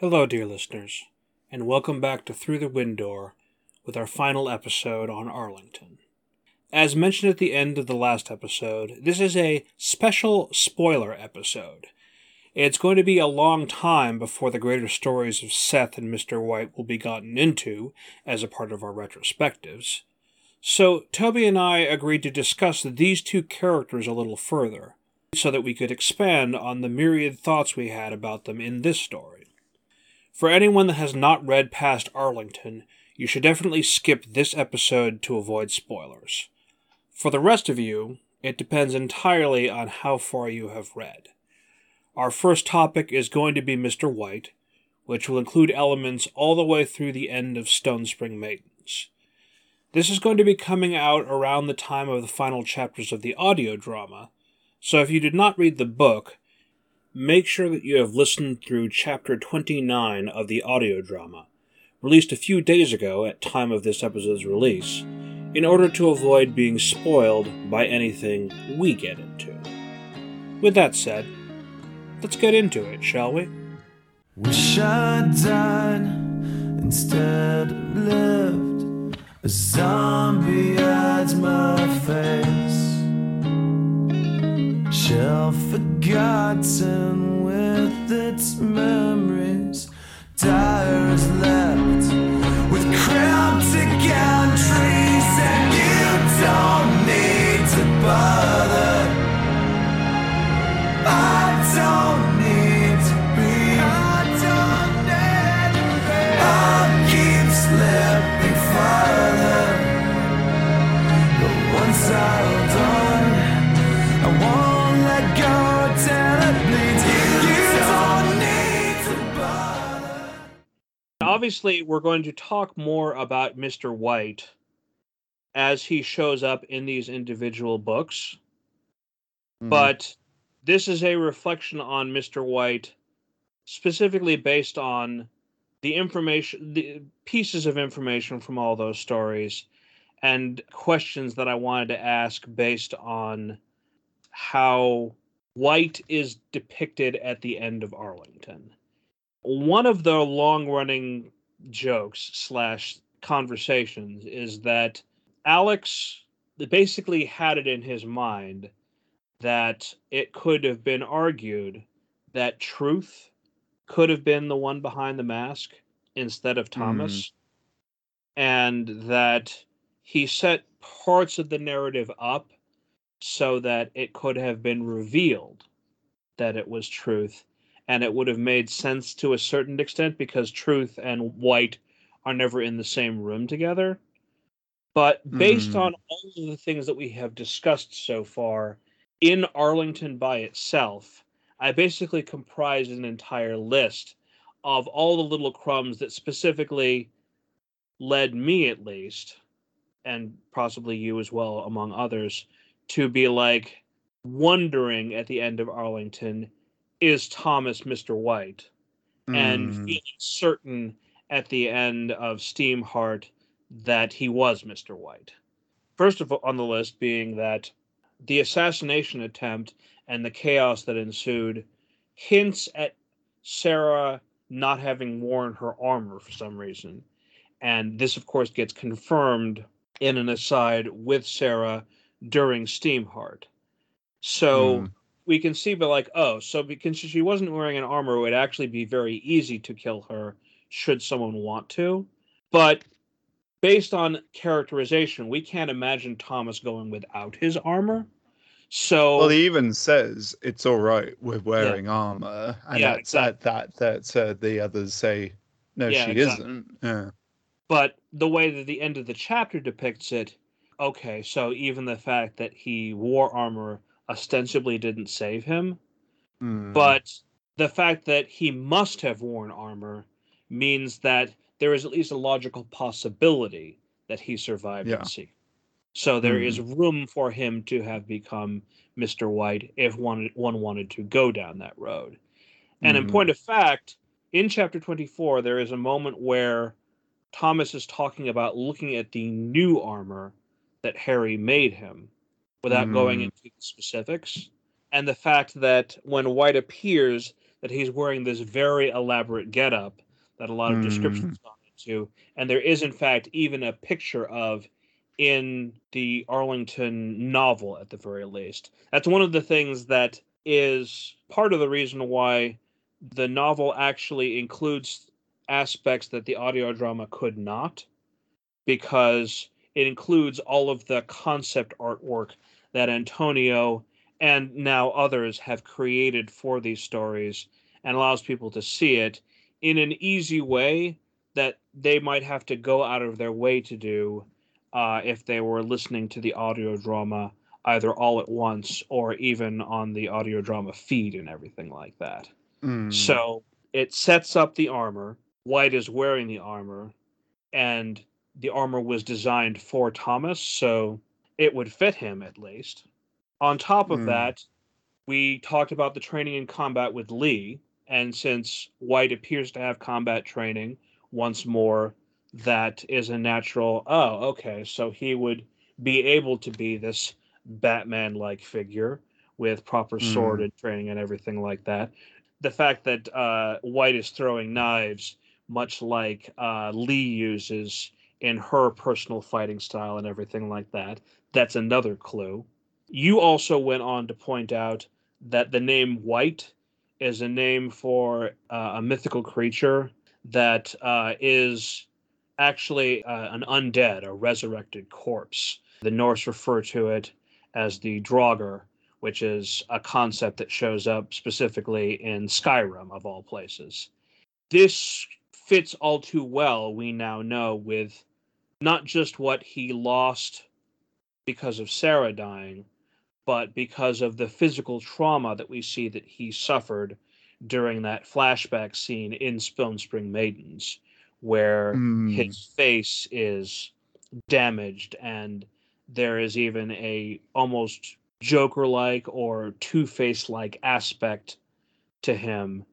Hello, dear listeners, and welcome back to Through the Window with our final episode on Arlington. As mentioned at the end of the last episode, this is a special spoiler episode. It's going to be a long time before the greater stories of Seth and Mr. White will be gotten into as a part of our retrospectives. So, Toby and I agreed to discuss these two characters a little further, so that we could expand on the myriad thoughts we had about them in this story. For anyone that has not read past Arlington, you should definitely skip this episode to avoid spoilers. For the rest of you, it depends entirely on how far you have read. Our first topic is going to be Mr. White, which will include elements all the way through the end of Stone Spring Maidens. This is going to be coming out around the time of the final chapters of the audio drama, so if you did not read the book, make sure that you have listened through chapter 29 of the audio drama, released a few days ago at time of this episode's release, in order to avoid being spoiled by anything we get into. With that said, let's get into it, shall we? Wish I'd died instead of lived. A zombie hides my face. Forgotten with its memories. Dire is left with cryptic entries, and you don't need to bother. I don't Obviously, we're going to talk more about Mr. White as he shows up in these individual books. Mm-hmm. but this is a reflection on Mr. White, specifically based on the information, the pieces of information from all those stories, and questions that I wanted to ask based on how White is depicted at the end of Arlington. One of the long-running jokes slash conversations is that Alex basically had it in his mind that it could have been argued that truth could have been the one behind the mask instead of Thomas, mm. and that he set parts of the narrative up so that it could have been revealed that it was truth, and it would have made sense to a certain extent because truth and white are never in the same room together. But based Mm. on all of the things that we have discussed so far, in Arlington by itself, I basically comprised an entire list of all the little crumbs that specifically led me, at least, and possibly you as well, among others, to be like wondering at the end of Arlington, is Thomas Mr. White? And Mm. feeling certain at the end of Steamheart that he was Mr. White. First of all, on the list being that the assassination attempt and the chaos that ensued hints at Sarah not having worn her armor for some reason. And this, of course, gets confirmed in an aside with Sarah during Steamheart. So Mm. We can see, but like, oh, so because she wasn't wearing an armor, it would actually be very easy to kill her should someone want to. But based on characterization, we can't imagine Thomas going without his armor. So Well, he even says it's all right with wearing armor, and Yeah, that's that that that uh, the others say no, Yeah, she exactly. isn't. Yeah. but the way that the end of the chapter depicts it, okay, so even the fact that he wore armor ostensibly didn't save him, Mm. but the fact that he must have worn armor means that there is at least a logical possibility that he survived Yeah. in sea. So there is room for him to have become Mr. White if one one wanted to go down that road. And in Mhm. point of fact, in chapter 24, there is a moment where Thomas is talking about looking at the new armor that Harry made him without going Mm. into the specifics. And the fact that when White appears, that he's wearing this very elaborate getup that a lot of descriptions gone into, and there is in fact even a picture of in the Arlington novel at the very least. That's one of the things that is part of the reason why the novel actually includes aspects that the audio drama could not because it includes all of the concept artwork that Antonio and now others have created for these stories and allows people to see it in an easy way that they might have to go out of their way to do uh, if they were listening to the audio drama either all at once or even on the audio drama feed and everything like that. Mm. So it sets up the armor. White is wearing the armor, and the armor was designed for Thomas, so it would fit him at least. On top of Hmm. that, we talked about the training in combat with Lee, and since White appears to have combat training once more, that is a natural. Oh, okay, so he would be able to be this Batman like figure with proper sword Mm. and training and everything like that. The fact that uh, White is throwing knives, much like uh, Lee uses in her personal fighting style and everything like that, that's another clue. You also went on to point out that the name White is a name for uh, a mythical creature that uh, is actually uh, an undead, a resurrected corpse. The Norse refer to it as the Draugr, which is a concept that shows up specifically in Skyrim, of all places. This fits all too well, we now know, with not just what he lost because of Sarah dying, but because of the physical trauma that we see that he suffered during that flashback scene in Stone Spring Maidens, where Mm. his face is damaged and there is even a almost joker like or two-face like aspect to him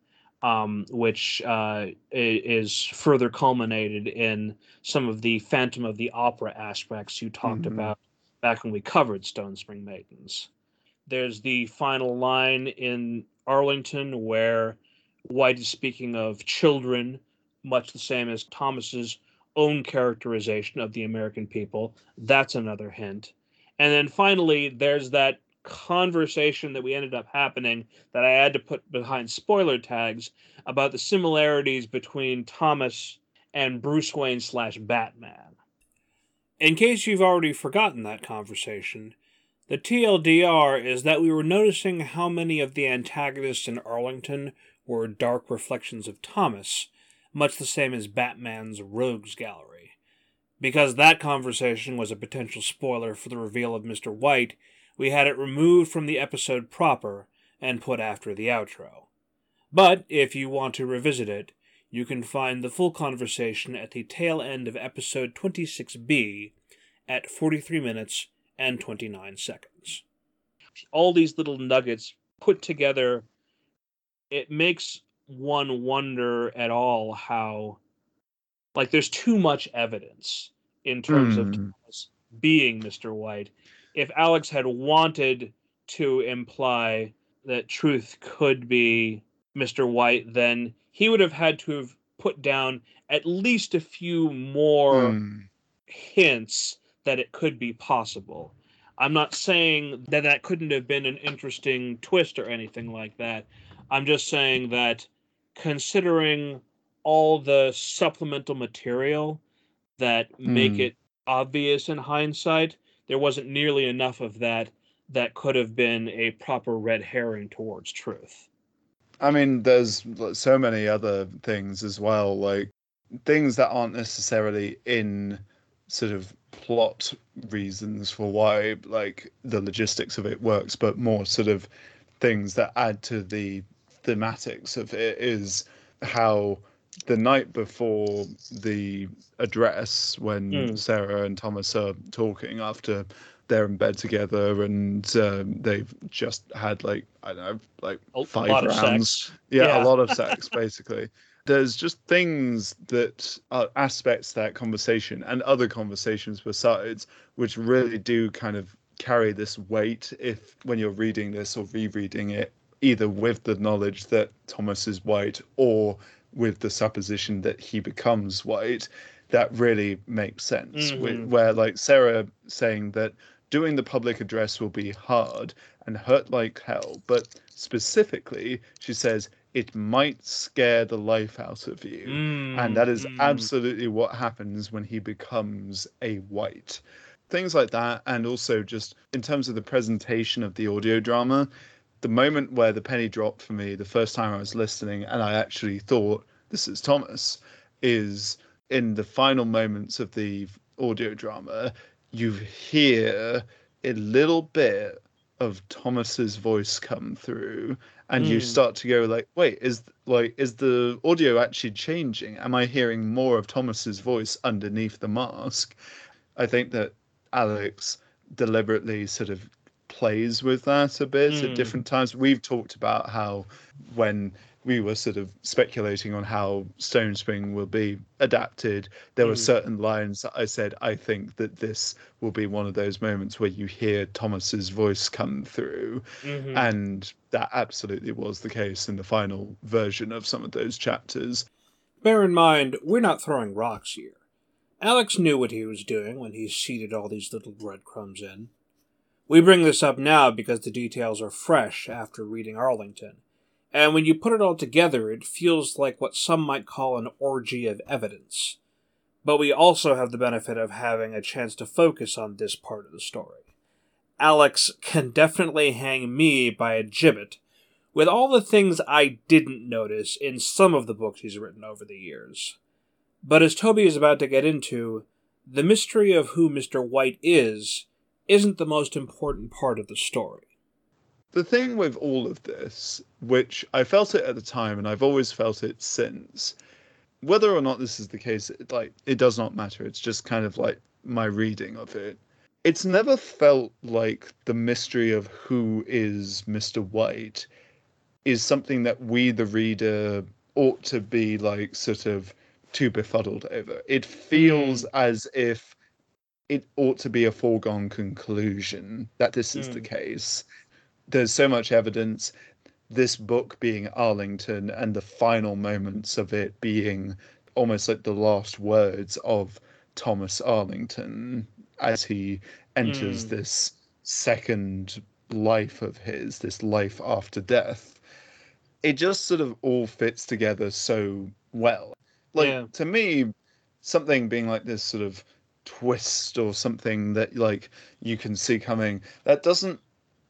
um, which uh, is further culminated in some of the phantom of the opera aspects you talked Mhm. about back when we covered stone spring maidens there's the final line in arlington where white is speaking of children much the same as thomas's own characterization of the American people. That's another hint. And then finally, there's that conversation that we ended up happening that I had to put behind spoiler tags about the similarities between Thomas and Bruce Wayne slash Batman. In case you've already forgotten that conversation, the TLDR is that we were noticing how many of the antagonists in Arlington were dark reflections of Thomas, much the same as Batman's Rogues Gallery. Because that conversation was a potential spoiler for the reveal of Mr. White, we had it removed from the episode proper and put after the outro. But if you want to revisit it, you can find the full conversation at the tail end of episode 26B at 43 minutes and 29 seconds. All these little nuggets put together, it makes one wonder at all how, like, there's too much evidence in terms of Hmm. Thomas being Mr. White. If Alex had wanted to imply that Truth could be Mr. White, then he would have had to have put down at least a few more Mm. hints that it could be possible. I'm not saying that that couldn't have been an interesting twist or anything like that. I'm just saying that considering all the supplemental material that make Mm. it obvious in hindsight, there wasn't nearly enough of that that could have been a proper red herring towards truth. I mean, there's so many other things as well, like things that aren't necessarily in sort of plot reasons for why like the logistics of it works, but more sort of things that add to the thematics of it is how the night before the address when Mm. Sarah and Thomas are talking after they're in bed together and um, they've just had like I don't know like A five rounds yeah, Yeah. a lot of sex basically there's just things that are aspects that conversation and other conversations besides which really do kind of carry this weight if when you're reading this or rereading it either with the knowledge that Thomas is white or with the supposition that he becomes white, that really makes sense. Wh- Mhm. Where, like, Sarah saying that doing the public address will be hard and hurt like hell, but specifically, she says it might scare the life out of you. And that is Mm, mm. absolutely what happens when he becomes a white. Things like that, and also just in terms of the presentation of the audio drama, the moment where the penny dropped for me the first time I was listening and I actually thought, this is Thomas, is in the final moments of the audio drama, you hear a little bit of Thomas's voice come through and you Mm. start to go like wait is like is the audio actually changing am i hearing more of thomas's voice underneath the mask i think that alex deliberately sort of plays with that a bit Mm. at different times we've talked about how when we were sort of speculating on how Stone Spring will be adapted, there were Mm. certain lines that I said, I think that this will be one of those moments where you hear Thomas's voice come through. Mhm. And that absolutely was the case in the final version of some of those chapters. Bear in mind, we're not throwing rocks here. Alex knew what he was doing when he seeded all these little breadcrumbs in. We bring this up now because the details are fresh after reading Arlington, and when you put it all together, it feels like what some might call an orgy of evidence. But we also have the benefit of having a chance to focus on this part of the story. Alex can definitely hang me by a gibbet with all the things I didn't notice in some of the books he's written over the years. But as Toby is about to get into, the mystery of who Mr. White is isn't the most important part of the story. The thing with all of this, which I felt it at the time and I've always felt it since, whether or not this is the case, it, like it does not matter. It's just kind of like my reading of it. It's never felt like the mystery of who is Mr. White is something that we, the reader, ought to be like sort of too befuddled over. It feels hmm. as if it ought to be a foregone conclusion that this is the Mm. case. There's so much evidence. This book being Arlington and the final moments of it being almost like the last words of Thomas Arlington as he enters Mm. this second life of his, this life after death. It just sort of all fits together so well. Like Yeah. to me, something being like this sort of twist or something that like you can see coming, that doesn't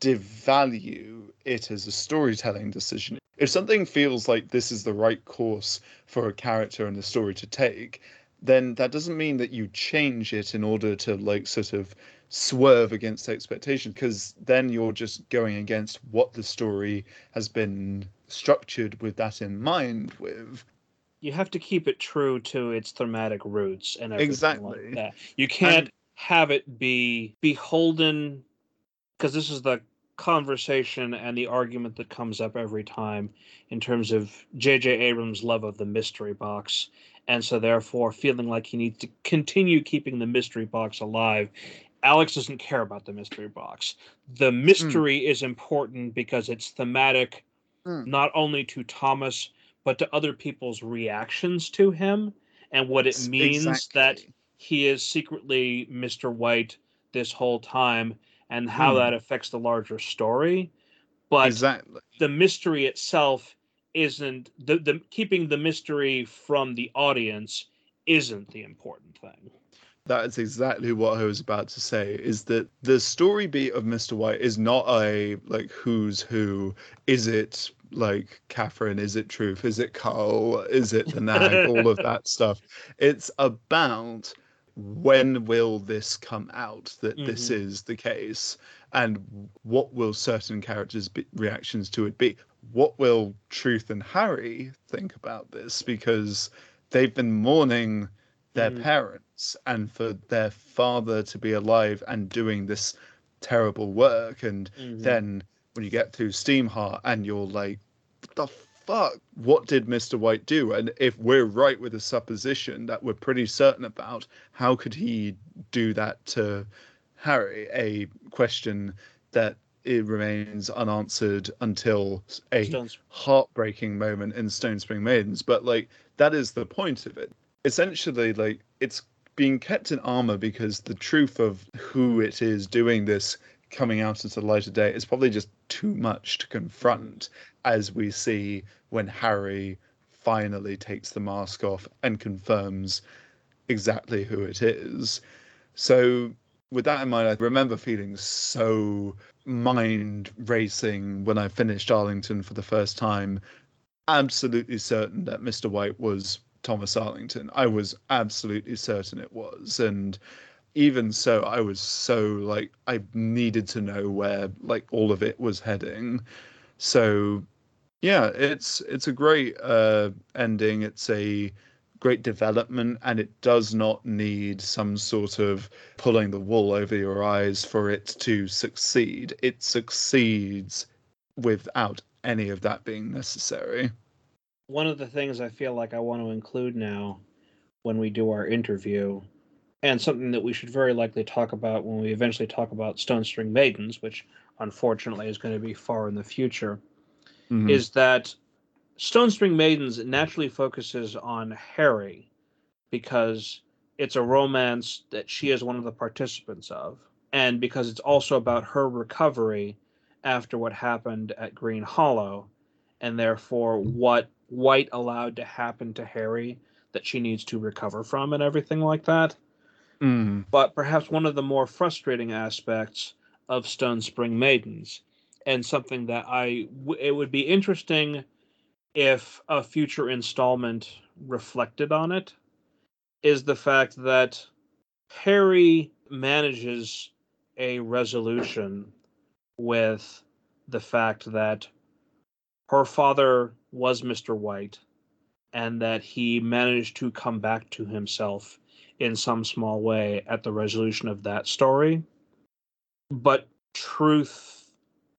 devalue it as a storytelling decision. If something feels like this is the right course for a character and a story to take, then that doesn't mean that you change it in order to like sort of swerve against expectation because then you're just going against what the story has been structured with that in mind with You have to keep it true to its thematic roots and Exactly. like that. You can't And- have it be beholden because this is the conversation and the argument that comes up every time in terms of J.J. Abrams' love of the mystery box, and so therefore feeling like he needs to continue keeping the mystery box alive. Alex doesn't care about the mystery box. The mystery is important because it's thematic, Mm. not only to Thomas but to other people's reactions to him and what it means that he is secretly Mr. White this whole time and how Mm. that affects the larger story. But exactly the mystery itself isn't the, the keeping the mystery from the audience isn't the important thing. That is exactly what I was about to say. Is that the story beat of Mr. White is not a like who's who. Is it like Catherine? Is it Truth? Is it Carl? Is it the nag? All of that stuff. It's about when will this come out that this Mhm. is the case, and what will certain characters' be, reactions to it be? What will Truth and Harry think about this? Because they've been mourning their Mhm. parents and for their father to be alive and doing this terrible work and Mhm. then when you get through steamheart and you're like what the fuck what did mr white do and if we're right with the supposition that we're pretty certain about how could he do that to harry a question that it remains unanswered until a Stones. heartbreaking moment in Stone Spring Maidens, but like that is the point of it. Essentially, like it's being kept in armor because the truth of who it is doing this coming out into the light of day is probably just too much to confront, as we see when Harry finally takes the mask off and confirms exactly who it is. So with that in mind, I remember feeling so mind racing when I finished Arlington for the first time. Absolutely certain that Mr. White was Thomas Arlington. I was absolutely certain it was. And even so, I was so like, I needed to know where like all of it was heading. So yeah, it's it's a great uh ending. It's a great development and it does not need some sort of pulling the wool over your eyes for it to succeed. It succeeds without any of that being necessary. One of the things I feel like I want to include now when we do our interview, and something that we should very likely talk about when we eventually talk about Stone Spring Maidens, which unfortunately is going to be far in the future, Mhm. is that Stone Spring Maidens naturally focuses on Harry because it's a romance that she is one of the participants of, and because it's also about her recovery after what happened at Green Hollow, and therefore what White allowed to happen to Harry that she needs to recover from, and everything like that Mm. but perhaps one of the more frustrating aspects of Stone Spring Maidens, and something that I w- it would be interesting if a future installment reflected on it, is the fact that Harry manages a resolution with the fact that her father was Mr. White and that he managed to come back to himself in some small way at the resolution of that story. But truth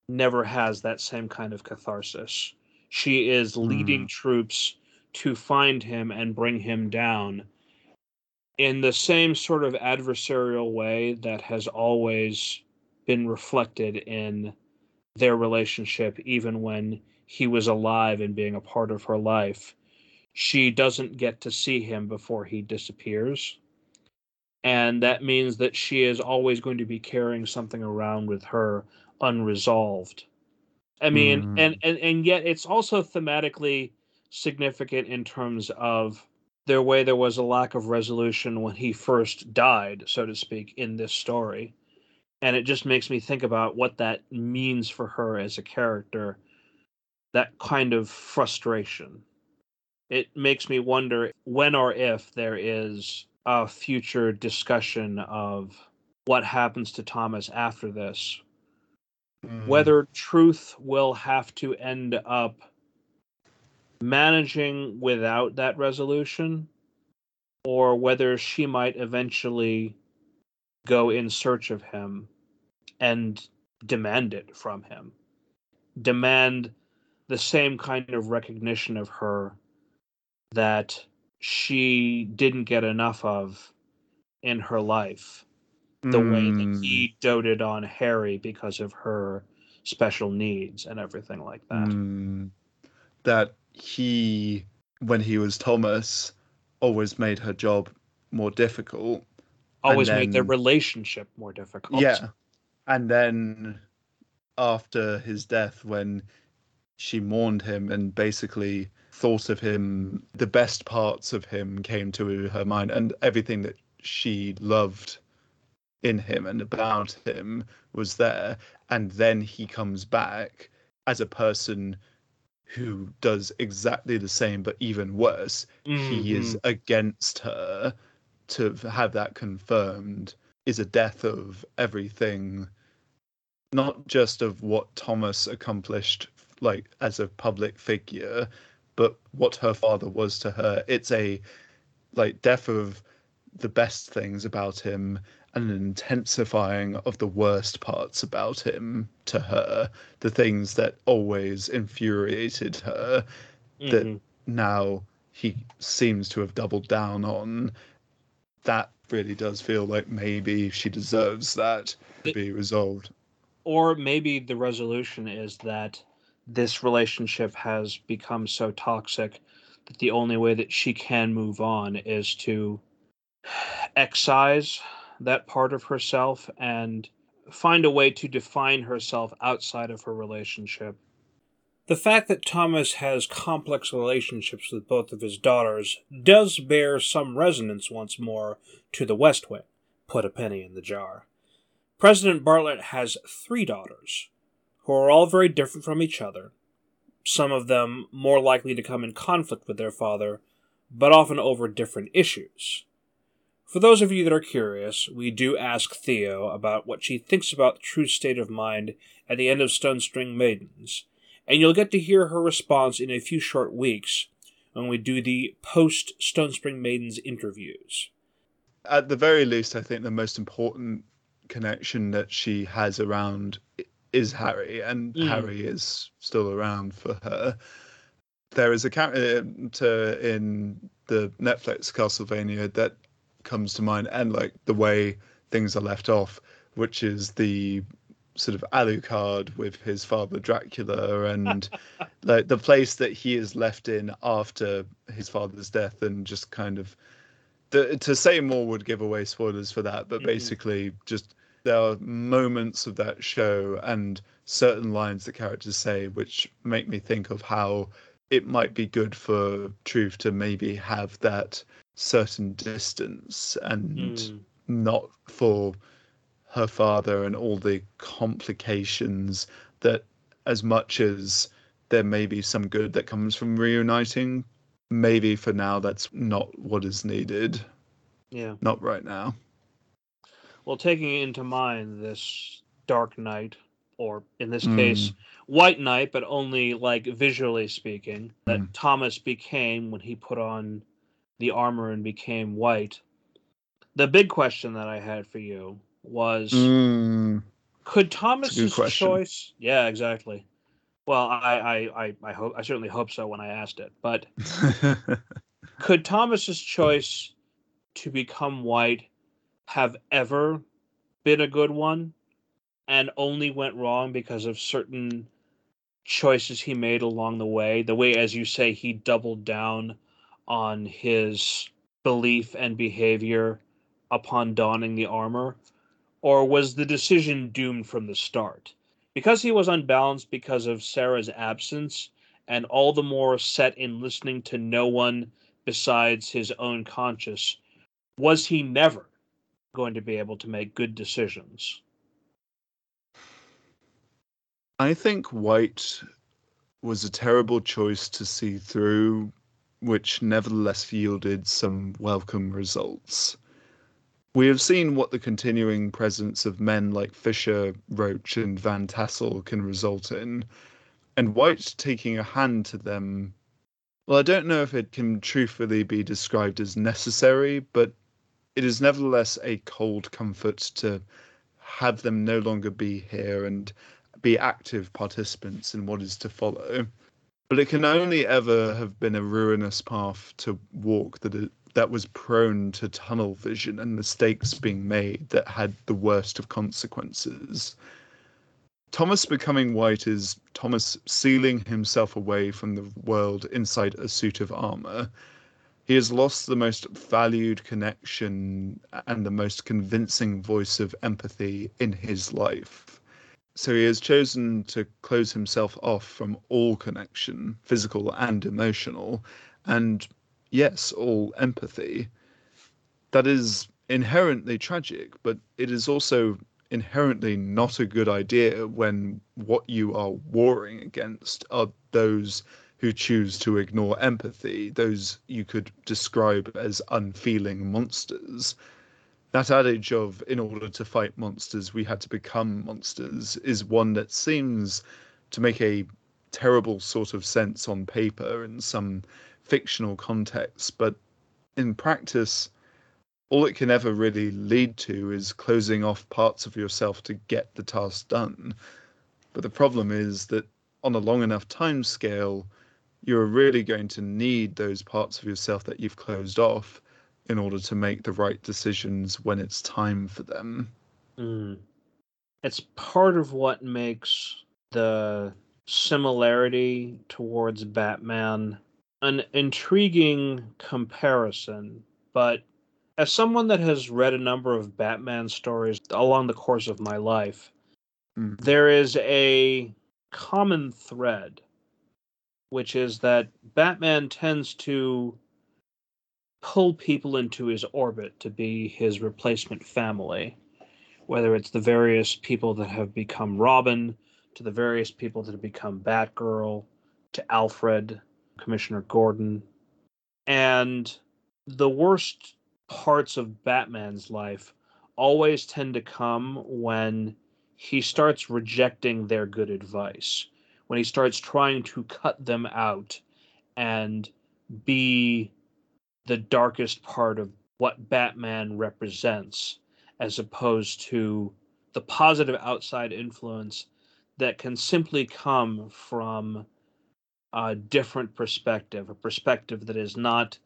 never has that same kind of catharsis. She is hmm. leading troops to find him and bring him down in the same sort of adversarial way that has always been reflected in their relationship, even when he was alive and being a part of her life. She doesn't get to see him before he disappears and that means that she is always going to be carrying something around with her unresolved. I mean Mm. and, and and yet it's also thematically significant in terms of their way there was a lack of resolution when he first died so to speak in this story. And it just makes me think about what that means for her as a character that kind of frustration. It makes me wonder when or if there is a future discussion of what happens to Thomas after this. Mm. Whether truth will have to end up managing without that resolution, or whether she might eventually go in search of him and demand it from him. Demand the same kind of recognition of her that she didn't get enough of in her life the way that Mm. he doted on Harry because of her special needs and everything like that. Mm. that he, when he was Thomas, always made her job more difficult. Always and made their relationship more difficult. Yeah. And then after his death, when she mourned him and basically thought of him, the best parts of him came to her mind, and everything that she loved in him and about him was there. And then he comes back as a person who does exactly the same, but even worse. He mm-hmm. is against her. To have that confirmed is a death of everything, not just of what Thomas accomplished, like as a public figure, but what her father was to her. It's a like death of the best things about him and an intensifying of the worst parts about him to her, the things that always infuriated her that Mhm. now he seems to have doubled down on. That really does feel like maybe she deserves that to be resolved. Or maybe the resolution is that this relationship has become so toxic that the only way that she can move on is to excise that part of herself and find a way to define herself outside of her relationship. The fact that Thomas has complex relationships with both of his daughters does bear some resonance once more to the West Wing. Put a penny in the jar. President Bartlet has three daughters, who are all very different from each other, some of them more likely to come in conflict with their father, but often over different issues. For those of you that are curious, we do ask Theo about what she thinks about the true state of mind at the end of Stone Spring Maidens, and you'll get to hear her response in a few short weeks when we do the post Stone Spring Maidens interviews. At the very least, I think the most important connection that she has around is Harry, and Mm. Harry is still around for her. There is a character in the Netflix Castlevania that comes to mind, and like the way things are left off, which is the sort of Alucard with his father Dracula, and like the place that he is left in after his father's death, and just kind of the, to say more would give away spoilers for that, but Mhm. basically, just there are moments of that show and certain lines that characters say which make me think of how it might be good for Truth to maybe have that certain distance and Mm. not for her father and all the complications that as much as there may be some good that comes from reuniting maybe for now that's not what is needed Yeah. not right now Well, taking into mind this Dark Knight, or in this Mm. case, White Knight, but only like visually speaking, that Mm. Thomas became when he put on the armor and became white. The big question that I had for you was Mm. could Thomas's choice Yeah, exactly. Well, I, I, I, I hope I certainly hope so when I asked it. But could Thomas's choice to become white have ever been a good one and only went wrong because of certain choices he made along the way. The way as you say he doubled down on his belief and behavior upon donning the armor or was the decision doomed from the start? Because he was unbalanced because of Sarah's absence and all the more set in listening to no one besides his own conscience, was he never going to be able to make good decisions? I think white was a terrible choice to see through, which nevertheless yielded some welcome results. We have seen what the continuing presence of men like Fisher, Roach, and Van Tassel can result in, and White taking a hand to them. Well, I don't know if it can truthfully be described as necessary, but it is nevertheless a cold comfort to have them no longer be here and be active participants in what is to follow. But it can only ever have been a ruinous path to walk that it, that was prone to tunnel vision and mistakes being made that had the worst of consequences. Thomas becoming white is Thomas sealing himself away from the world inside a suit of armor. He has lost the most valued connection and the most convincing voice of empathy in his life. So he has chosen to close himself off from all connection, physical and emotional, and yes, all empathy. That is inherently tragic, but it is also inherently not a good idea when what you are warring against are those who choose to ignore empathy, those you could describe as unfeeling monsters. That adage of, in order to fight monsters, we had to become monsters, is one that seems to make a terrible sort of sense on paper in some fictional context, but in practice, all it can ever really lead to is closing off parts of yourself to get the task done. But the problem is that on a long enough time scale, you're really going to need those parts of yourself that you've closed off in order to make the right decisions when it's time for them. Mm. it's part of what makes the similarity towards Batman an intriguing comparison, but as someone that has read a number of Batman stories along the course of my life, Mm. there is a common thread, which is that Batman tends to pull people into his orbit to be his replacement family, whether it's the various people that have become Robin, to the various people that have become Batgirl, to Alfred, Commissioner Gordon. And the worst parts of Batman's life always tend to come when he starts rejecting their good advice, when he starts trying to cut them out and be the darkest part of what Batman represents, as opposed to the positive outside influence that can simply come from a different perspective, a perspective that is not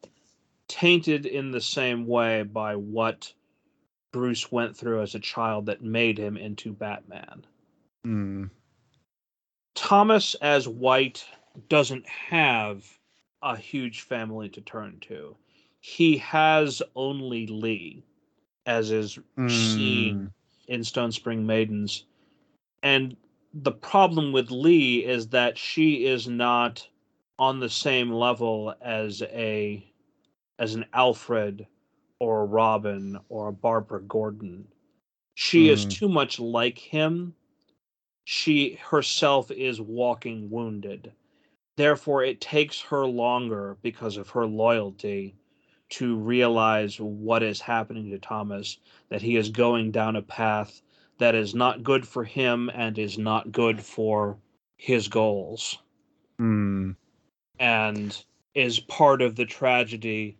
tainted in the same way by what Bruce went through as a child that made him into Batman. Mm. Thomas as White doesn't have a huge family to turn to. He has only Lee, as is seen in Stone Spring Maidens. And the problem with Lee is that she is not on the same level as a as an Alfred or a Robin or a Barbara Gordon. She is Mm. too much like him. She herself is walking wounded. Therefore, it takes her longer because of her loyalty to realize what is happening to Thomas, that he is going down a path that is not good for him and is not good for his goals Mm. and is part of the tragedy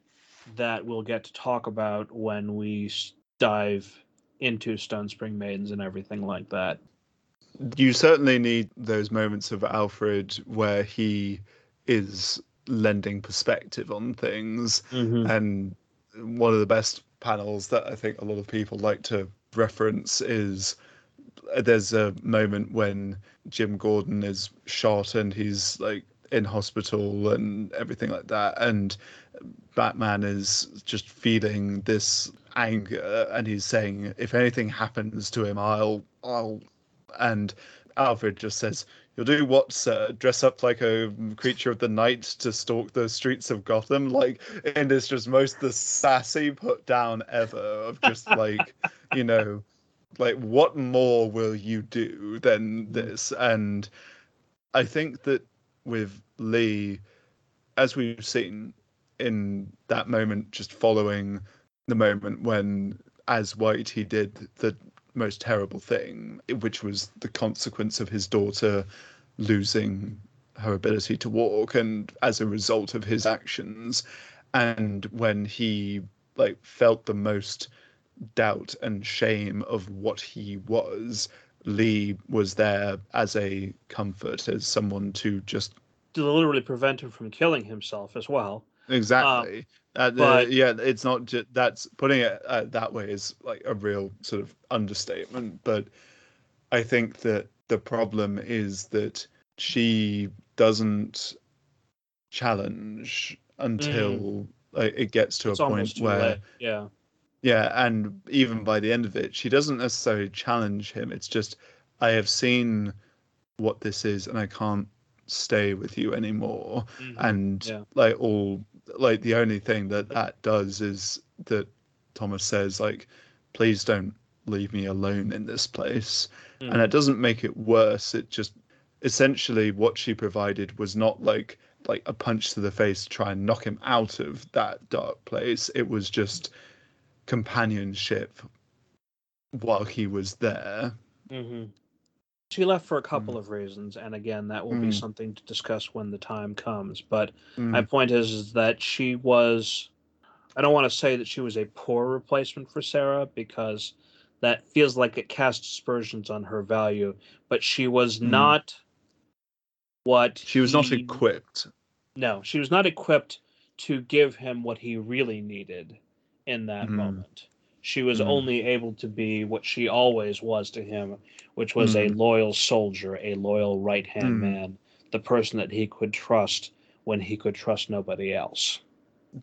that we'll get to talk about when we dive into Stone Spring Maidens and everything like that. You certainly need those moments of Alfred where he is lending perspective on things. Mm-hmm. And one of the best panels that I think a lot of people like to reference is uh, there's a moment when Jim Gordon is shot and he's like in hospital and everything like that. And Batman is just feeling this anger and he's saying, if anything happens to him, I'll, I'll, and Alfred just says, You'll do what, sir? Dress up like a creature of the night to stalk the streets of Gotham? Like, and it's just most the sassy put down ever of just like, you know, like what more will you do than mm-hmm. this? And I think that with Lee, as we've seen in that moment, just following the moment when, as White, he did the most terrible thing, which was the consequence of his daughter losing her ability to walk, and as a result of his actions, and when he like felt the most doubt and shame of what he was, Lee was there as a comfort, as someone to just To literally prevent him from killing himself as well. Exactly. uh, the- but- yeah, it's not just that's putting it uh, that way is like a real sort of understatement. But I think that the problem is that she doesn't challenge until like, it gets to Mm. It's a point where late. Yeah. yeah, and even by the end of it, she doesn't necessarily challenge him. It's just, I have seen what this is, and I can't stay with you anymore. Mhm. And Yeah. like all, like the only thing that that does is that Thomas says, like, please don't leave me alone in this place. And Mhm. it doesn't make it worse. It just essentially what she provided was not like like a punch to the face to try and knock him out of that dark place. It was just companionship while he was there. hmm She left for a couple of reasons, and again, that will be Mm. something to discuss when the time comes. But Mm. my point is, is that she was. I don't want to say that she was a poor replacement for Sarah because that feels like it casts aspersions on her value. But she was Mm. not what She was not equipped. No, she was not equipped to give him what he really needed in that Mhm. moment. She was Mm. only able to be what she always was to him, which was a Mm. loyal soldier, a loyal right hand Mm. man, the person that he could trust when he could trust nobody else.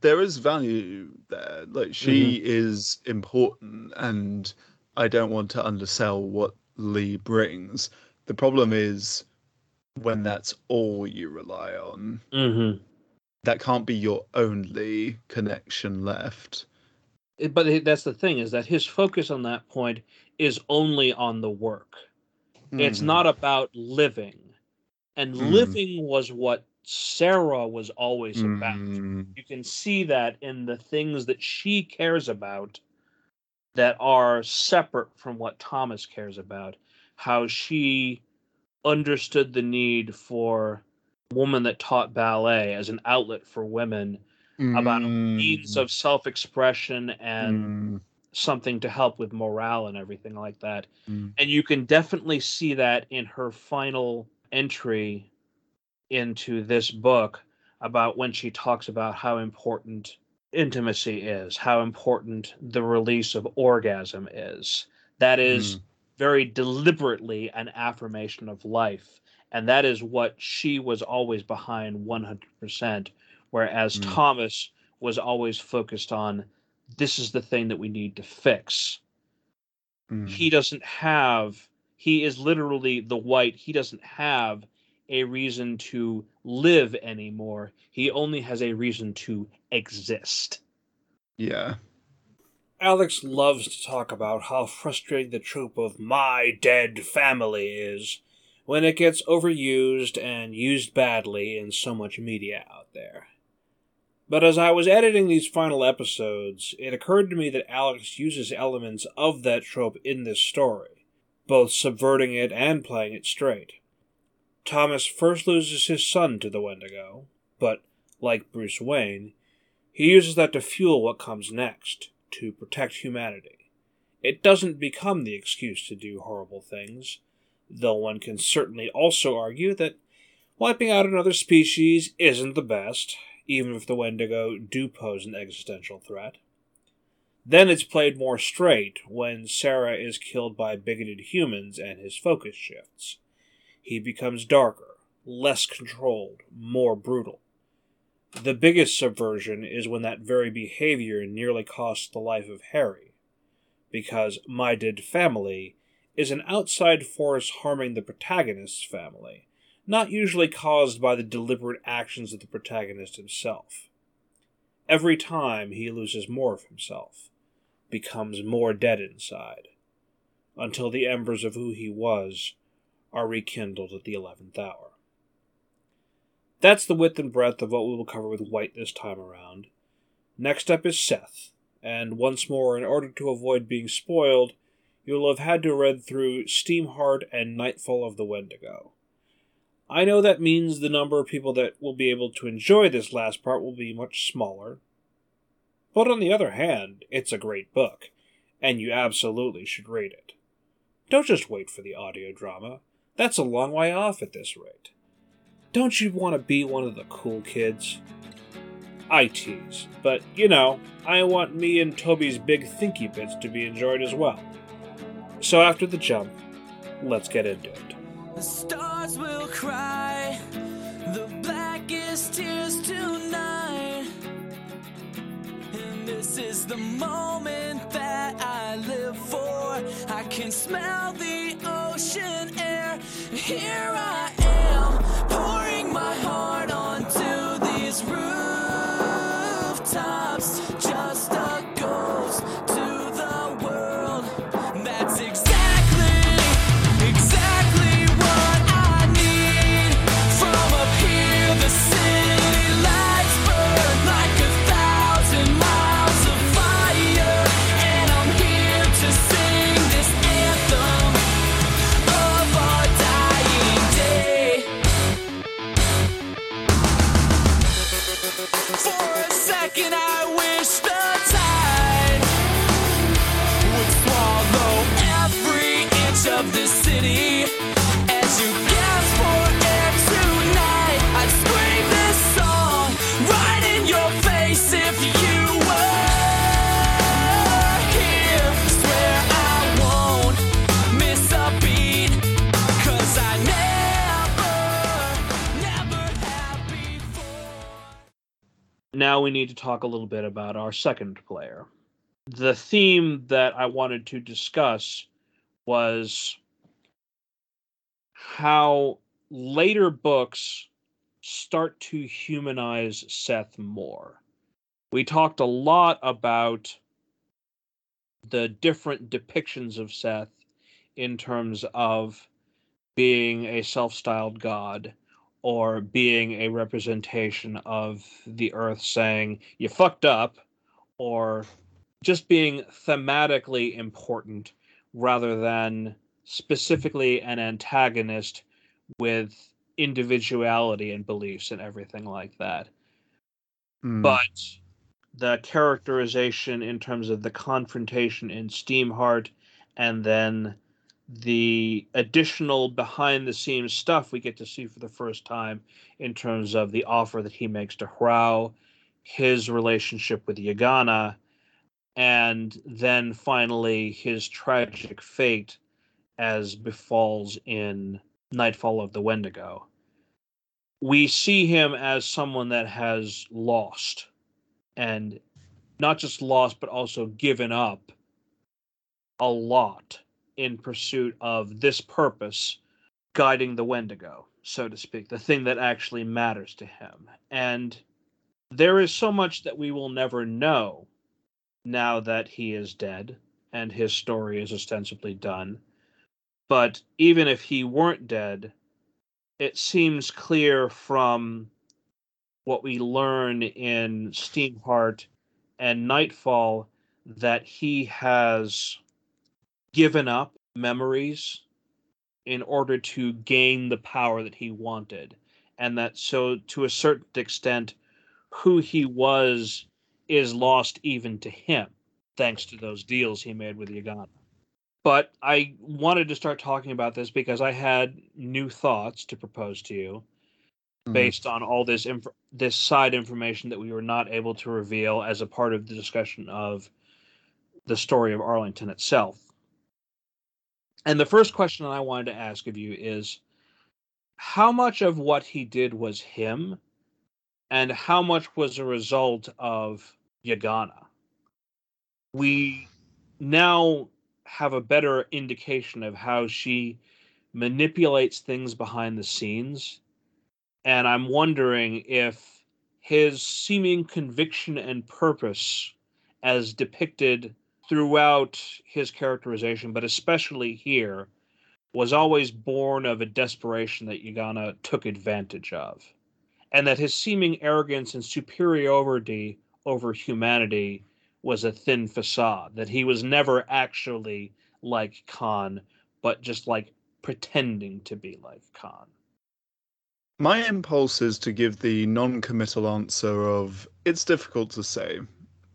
there is value there. Like she Mm-hmm. is important, and I don't want to undersell what Lee brings. The problem is when that's all you rely on. Mm-hmm. That can't be your only connection left. But that's the thing is that his focus on that point is only on the work. It's Mhm. not about living. And Mm. living was what Sarah was always about. Mm, You can see that in the things that she cares about that are separate from what Thomas cares about. How she understood the need for a woman that taught ballet as an outlet for women, about means mm, of self expression and mm, something to help with morale and everything like that. mm, And you can definitely see that in her final entry into this book about when she talks about how important intimacy is, how important the release of orgasm is. That is mm. very deliberately an affirmation of life. And that is what she was always behind 100%. Whereas Mm. Thomas was always focused on this is the thing that we need to fix Mm. he doesn't have he is literally the white he doesn't have a reason to live anymore he only has a reason to exist Yeah. alex loves to talk about how frustrating the trope of my dead family is when it gets overused and used badly in so much media out there but as I was editing these final episodes, it occurred to me that Alex uses elements of that trope in this story, both subverting it and playing it straight. Thomas first loses his son to the Wendigo, but, like Bruce Wayne, he uses that to fuel what comes next, to protect humanity. It doesn't become the excuse to do horrible things, though one can certainly also argue that wiping out another species isn't the best, even if the Wendigo do pose an existential threat. Then it's played more straight when Sarah is killed by bigoted humans and his focus shifts. He becomes darker, less controlled, more brutal. The biggest subversion is when that very behavior nearly costs the life of Harry, because My Dead Family is an outside force harming the protagonist's family, not usually caused by the deliberate actions of the protagonist himself. Every time he loses more of himself, becomes more dead inside, until the embers of who he was are rekindled at the eleventh hour. That's the width and breadth of what we will cover with White this time around. Next up is Seth, and once more, in order to avoid being spoiled, you'll have had to read through Steamheart and Nightfall of the Wendigo. I know that means the number of people that will be able to enjoy this last part will be much smaller. But on the other hand, it's a great book, and you absolutely should read it. Don't just wait for the audio drama. That's a long way off at this rate. Don't you want to be one of the cool kids? I tease, but you know, I want me and Toby's big thinky bits to be enjoyed as well. So after the jump, let's get into it. The stars will cry the blackest tears tonight. And this is the moment that I live for. I can smell the ocean air. Here I am, pouring my heart onto these rooftops. Now we need to talk a little bit about our second player. The theme that I wanted to discuss was how later books start to humanize Seth more. We talked a lot about the different depictions of Seth in terms of being a self styled god or being a representation of the earth saying, you fucked up, or just being thematically important rather than specifically an antagonist with individuality and beliefs and everything like that. Mm. But the characterization in terms of the confrontation in Steamheart and then the additional behind the scenes stuff we get to see for the first time in terms of the offer that he makes to Hrao, his relationship with Yagana, and then finally his tragic fate as befalls in Nightfall of the Wendigo. We see him as someone that has lost and not just lost, but also given up a lot in pursuit of this purpose, guiding the Wendigo, so to speak, the thing that actually matters to him. And there is so much that we will never know now that he is dead and his story is ostensibly done. But even if he weren't dead, it seems clear from what we learn in Steamheart and Nightfall that he has given up memories in order to gain the power that he wanted. And that so, to a certain extent, who he was is lost even to him, thanks to those deals he made with Yagana. But I wanted to start talking about this because I had new thoughts to propose to you Mhm. based on all this inf- this side information that we were not able to reveal as a part of the discussion of the story of Arlington itself. And the first question I wanted to ask of you is how much of what he did was him and how much was a result of Yagana? We now have a better indication of how she manipulates things behind the scenes. And I'm wondering if his seeming conviction and purpose, as depicted throughout his characterization, but especially here, was always born of a desperation that Yagana took advantage of. And that his seeming arrogance and superiority over humanity was a thin facade, that he was never actually like Khan, but just like pretending to be like Khan. My impulse is to give the non committal answer of it's difficult to say.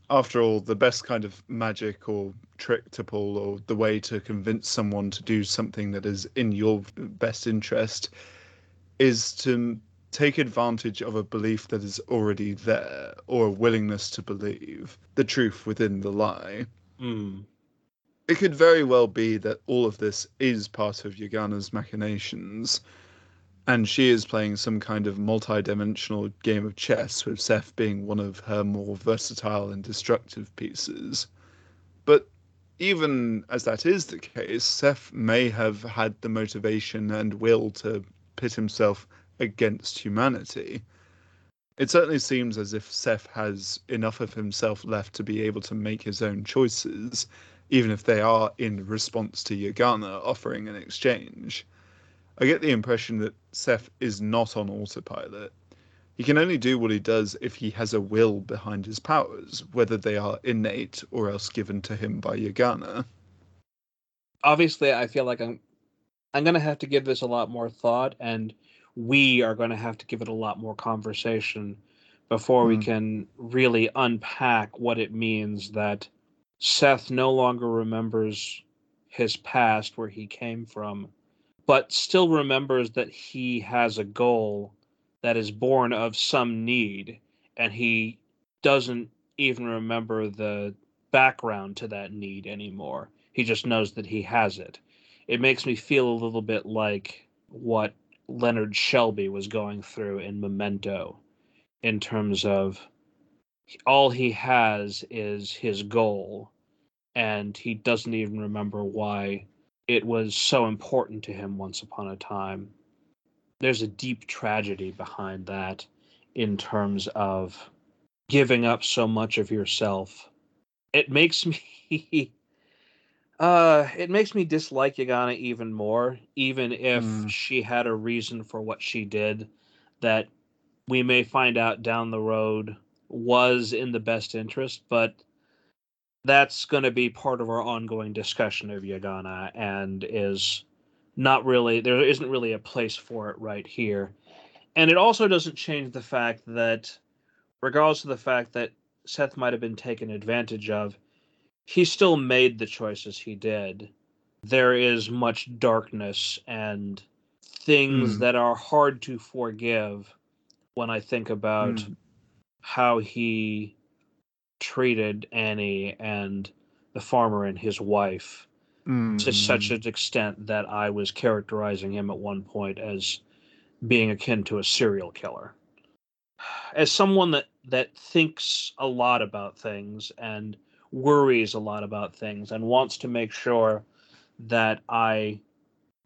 After all, the best kind of magic or trick to pull, or the way to convince someone to do something that is in your best interest, is to take advantage of a belief that is already there, or a willingness to believe the truth within the lie. Mm. It could very well be that all of this is part of Yagana's machinations, and she is playing some kind of multi-dimensional game of chess, with Seth being one of her more versatile and destructive pieces. But even as that is the case, Seth may have had the motivation and will to pit himself against humanity. It certainly seems as if Seth has enough of himself left to be able to make his own choices, even if they are in response to Yagana offering an exchange. I get the impression that Seth is not on autopilot. He can only do what he does if he has a will behind his powers, whether they are innate or else given to him by Yagana. Obviously, I feel like I'm I'm gonna have to give this a lot more thought, and we are going to have to give it a lot more conversation before we Hmm. can really unpack what it means that Seth no longer remembers his past, where he came from, but still remembers that he has a goal that is born of some need, and he doesn't even remember the background to that need anymore. He just knows that he has it. It makes me feel a little bit like what Leonard Shelby was going through in Memento in terms of all he has is his goal, and he doesn't even remember why it was so important to him once upon a time. There's a deep tragedy behind that in terms of giving up so much of yourself. It makes me uh it makes me dislike Yagana even more, even if Mm. she had a reason for what she did that we may find out down the road was in the best interest, but that's going to be part of our ongoing discussion of Yagana and is not really there isn't really a place for it right here. And it also doesn't change the fact that regardless of the fact that Seth might have been taken advantage of, he still made the choices he did. There is much darkness and things Mm. that are hard to forgive when I think about Mm. how he treated Annie and the farmer and his wife to such Mm. an extent that I was characterizing him at one point as being akin to a serial killer. As someone that that thinks a lot about things and worries a lot about things and wants to make sure that I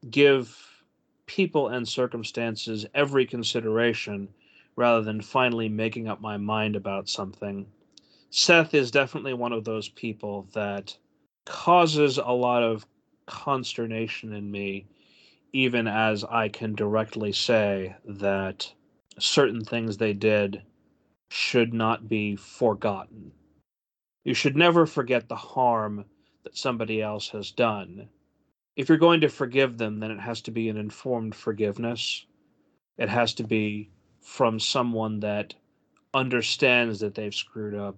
give people and circumstances every consideration rather than finally making up my mind about something. Seth is definitely one of those people that causes a lot of consternation in me, even as I can directly say that certain things they did should not be forgotten. You should never forget the harm that somebody else has done. If you're going to forgive them, then it has to be an informed forgiveness. It has to be from someone that understands that they've screwed up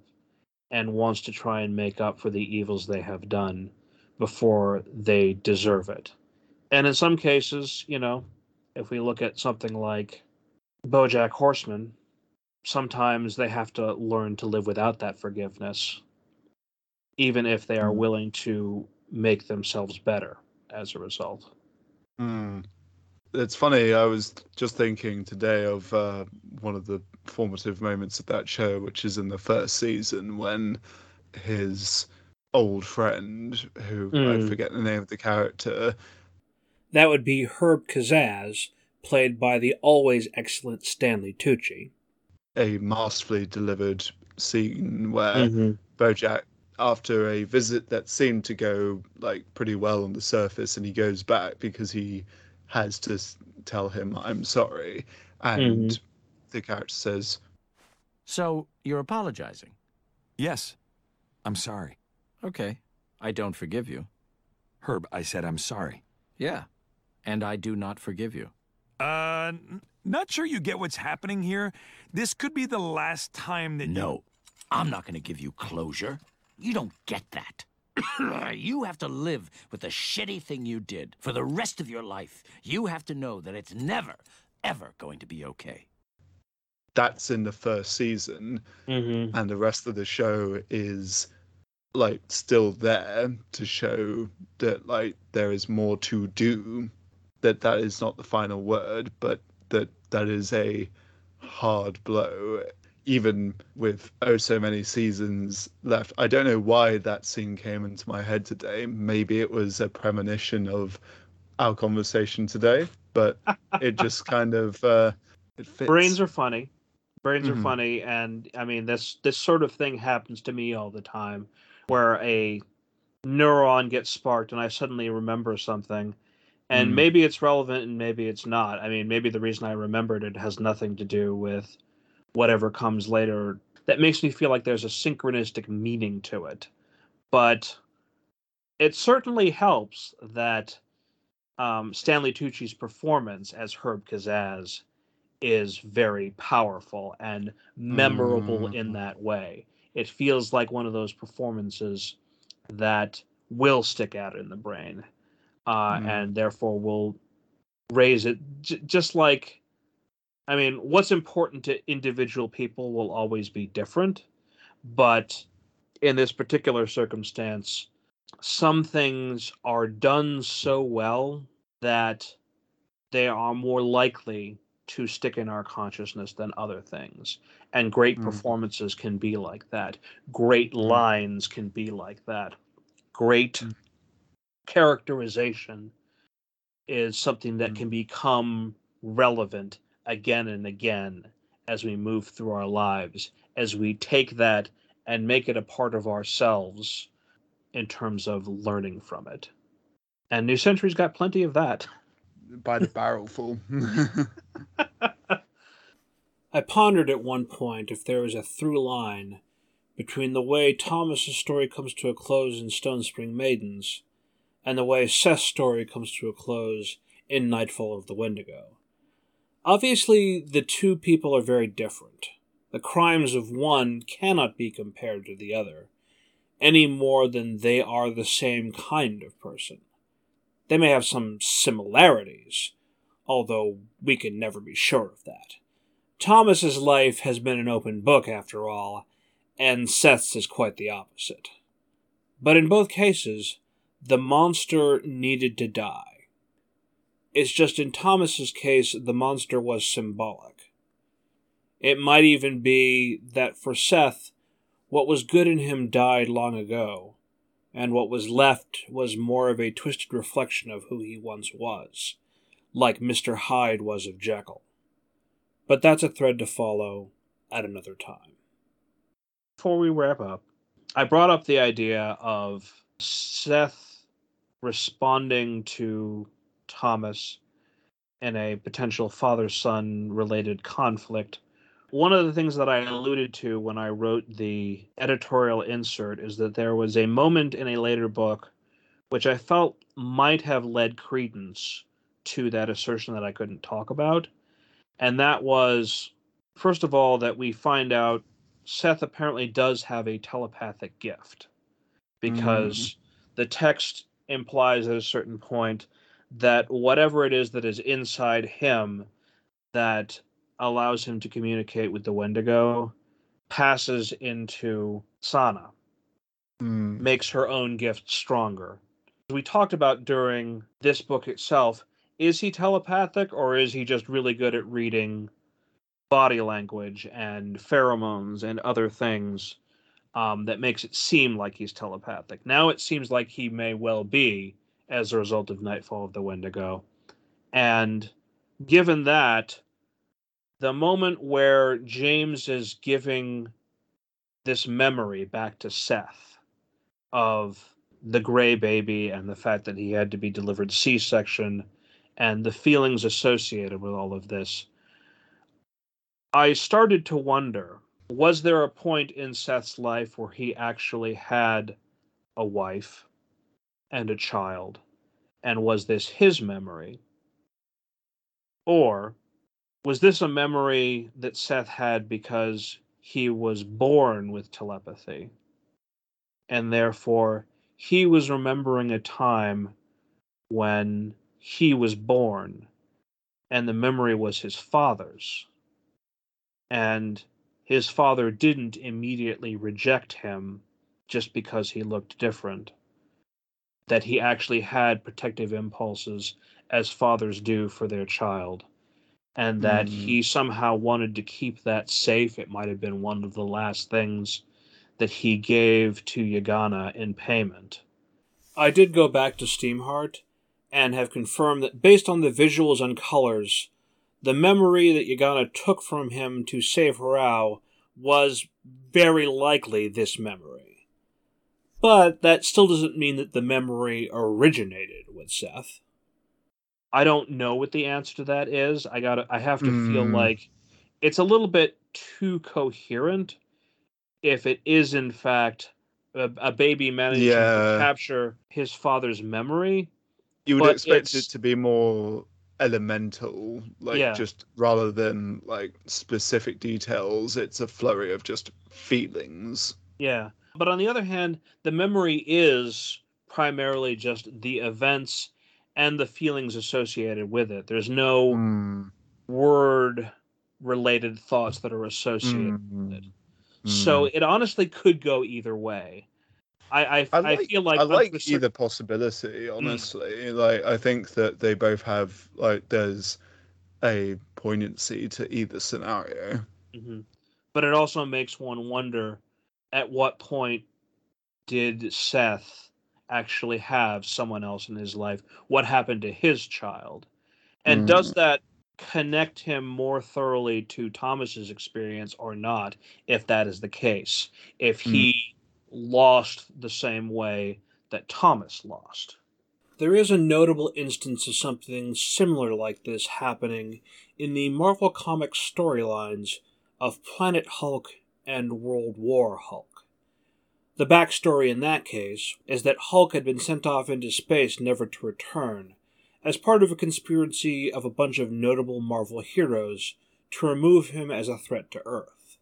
and wants to try and make up for the evils they have done before they deserve it. And in some cases, you know, if we look at something like Bojack Horseman, sometimes they have to learn to live without that forgiveness, even if they are Mm. willing to make themselves better as a result. Mm. It's funny. I was just thinking today of uh, one of the formative moments of that show, which is in the first season when his old friend, who I Mm. forget the name of the character, That would be Herb Kazzaz, played by the always excellent Stanley Tucci. a masterfully delivered scene where Mm-hmm. Bojack, after a visit that seemed to go like pretty well on the surface, and he goes back because he has to tell him, "I'm sorry," and the character says, So, you're apologizing? Yes. I'm sorry. Okay. I don't forgive you. Herb, I said I'm sorry. Yeah. And I do not forgive you. Uh, n- not sure you get what's happening here. This could be the last time that you- No. I'm not going to give you closure. You don't get that. you have to live with the shitty thing you did for the rest of your life. You have to know that it's never, ever going to be okay. "That's in the first season," Mm-hmm. and the rest of the show is like still there to show that like there is more to do that that is not the final word but that that is a hard blow even with oh so many seasons left i don't know why that scene came into my head today maybe it was a premonition of our conversation today but it just kind of uh it fits. Brains are funny. Brains Mhm. are funny, and I mean this this sort of thing happens to me all the time, where a neuron gets sparked and I suddenly remember something, and Mm. maybe it's relevant and maybe it's not. I mean, maybe the reason I remembered it has nothing to do with whatever comes later. That makes me feel like there's a synchronistic meaning to it, but it certainly helps that um, Stanley Tucci's performance as Herb Kazzaz is very powerful and memorable in Mm. that way. It feels like one of those performances that will stick out in the brain, uh, Mm. and therefore will raise it. J- just like, I mean, what's important to individual people will always be different, but in this particular circumstance, some things are done so well that they are more likely to stick in our consciousness than other things. And great Mm. performances can be like that. Great lines can be like that. Great Mm. characterization is something that Mm. can become relevant again and again as we move through our lives, as we take that and make it a part of ourselves in terms of learning from it. And New Century's got plenty of that. By the barrelful. I pondered at one point if there was a through line between the way Thomas's story comes to a close in Stone Spring Maidens and the way Seth's story comes to a close in Nightfall of the Wendigo. Obviously, the two people are very different. The crimes of one cannot be compared to the other, any more than they are the same kind of person. They may have some similarities, although we can never be sure of that. Thomas's life has been an open book, after all, and Seth's is quite the opposite. But in both cases, the monster needed to die. It's just in Thomas's case, the monster was symbolic. It might even be that for Seth, what was good in him died long ago, and what was left was more of a twisted reflection of who he once was, like Mr. Hyde was of Jekyll. But that's a thread to follow at another time. Before we wrap up, I brought up the idea of Seth responding to Thomas in a potential father son related conflict. One of the things that I alluded to when I wrote the editorial insert is that there was a moment in a later book which I felt might have led credence to that assertion that I couldn't talk about. And that was, first of all, that we find out Seth apparently does have a telepathic gift because mm-hmm. the text implies at a certain point that whatever it is that is inside him that allows him to communicate with the Wendigo passes into Sana, Mm. makes her own gift stronger. We talked about during this book itself is he telepathic or is he just really good at reading body language and pheromones and other things um, that makes it seem like he's telepathic? Now it seems like he may well be as a result of Nightfall of the Wendigo. And given that, the moment where James is giving this memory back to Seth of the gray baby and the fact that he had to be delivered C section and the feelings associated with all of this, I started to wonder was there a point in Seth's life where he actually had a wife and a child? And was this his memory? Or was this a memory that Seth had because he was born with telepathy? And therefore, he was remembering a time when he was born and the memory was his father's. And his father didn't immediately reject him just because he looked different. That he actually had protective impulses as fathers do for their child. And that Mm. he somehow wanted to keep that safe. It might have been one of the last things that he gave to Yagana in payment. I did go back to Steamheart and have confirmed that based on the visuals and colors, the memory that Yagana took from him to save Harao was very likely this memory. But that still doesn't mean that the memory originated with Seth. I don't know what the answer to that is. I got to I have to feel Mm. like it's a little bit too coherent if it is in fact a, a baby managing Yeah. to capture his father's memory. You would expect it to be more elemental, like Yeah. just rather than like specific details. It's a flurry of just feelings. Yeah. But on the other hand, the memory is primarily just the events and the feelings associated with it. There's no Mm, word related thoughts that are associated mm, with it. So mm. it honestly could go either way. I I, I I, like, feel like I like a cer- either possibility. Honestly, like I think that they both have like there's a poignancy to either scenario. Mhm. but it also makes one wonder at what point did Seth actually have someone else in his life? What happened to his child? And mm. does that connect him more thoroughly to Thomas's experience or not, if that is the case? If mm. he lost the same way that Thomas lost? There is a notable instance of something similar like this happening in the Marvel Comics storylines of Planet Hulk and World War Hulk. The backstory in that case is that Hulk had been sent off into space never to return, as part of a conspiracy of a bunch of notable Marvel heroes to remove him as a threat to Earth.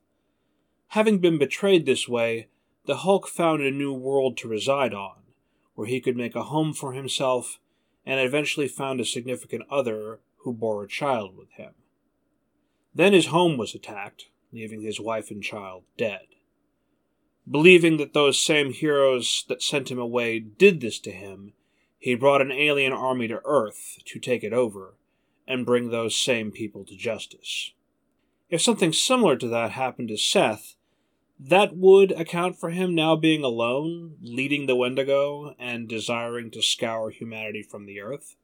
Having been betrayed this way, the Hulk found a new world to reside on, where he could make a home for himself, and eventually found a significant other who bore a child with him. Then his home was attacked, leaving his wife and child dead. Believing that those same heroes that sent him away did this to him, he brought an alien army to Earth to take it over and bring those same people to justice. If something similar to that happened to Seth, that would account for him now being alone, leading the Wendigo, and desiring to scour humanity from the Earth.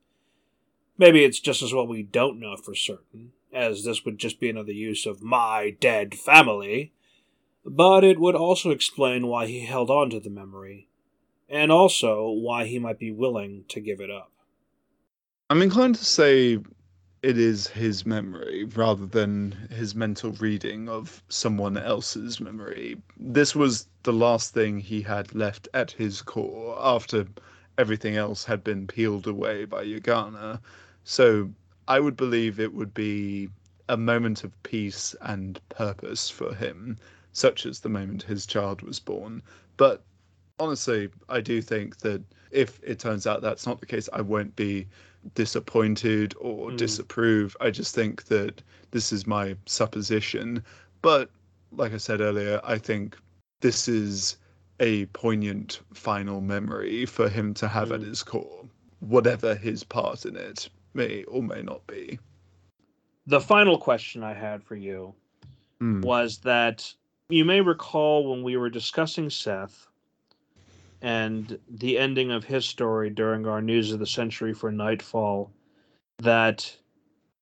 Maybe it's just as well we don't know for certain, as this would just be another use of my dead family. But it would also explain why he held on to the memory, and also why he might be willing to give it up. I'm inclined to say it is his memory rather than his mental reading of someone else's memory. This was the last thing he had left at his core after everything else had been peeled away by Yagana. So I would believe it would be a moment of peace and purpose for him, such as the moment his child was born. But honestly, I do think that if it turns out that's not the case, I won't be disappointed or Mm. disapprove. I just think that this is my supposition. But like I said earlier, I think this is a poignant final memory for him to have at Mm. his core, whatever his part in it may or may not be. The final question I had for you Mm. was that you may recall when we were discussing Seth and the ending of his story during our News of the Century for Nightfall, that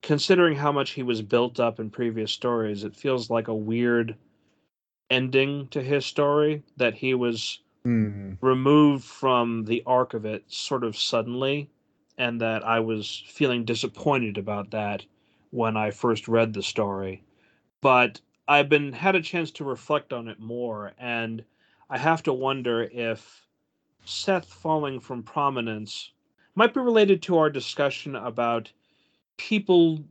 considering how much he was built up in previous stories, it feels like a weird ending to his story that he was Mm. removed from the arc of it sort of suddenly, and that I was feeling disappointed about that when I first read the story. But I've been had a chance to reflect on it more, and I have to wonder if Seth falling from prominence might be related to our discussion about people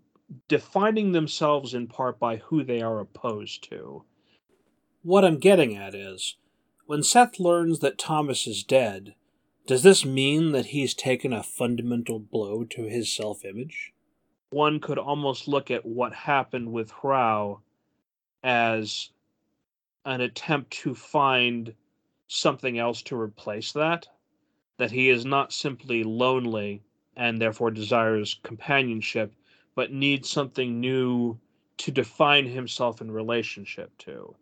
defining themselves in part by who they are opposed to. What I'm getting at is when Seth learns that Thomas is dead, does this mean that he's taken a fundamental blow to his self image? One could almost look at what happened with Hrao as an attempt to find something else to replace that. That he is not simply lonely and therefore desires companionship, but needs something new to define himself in relationship to.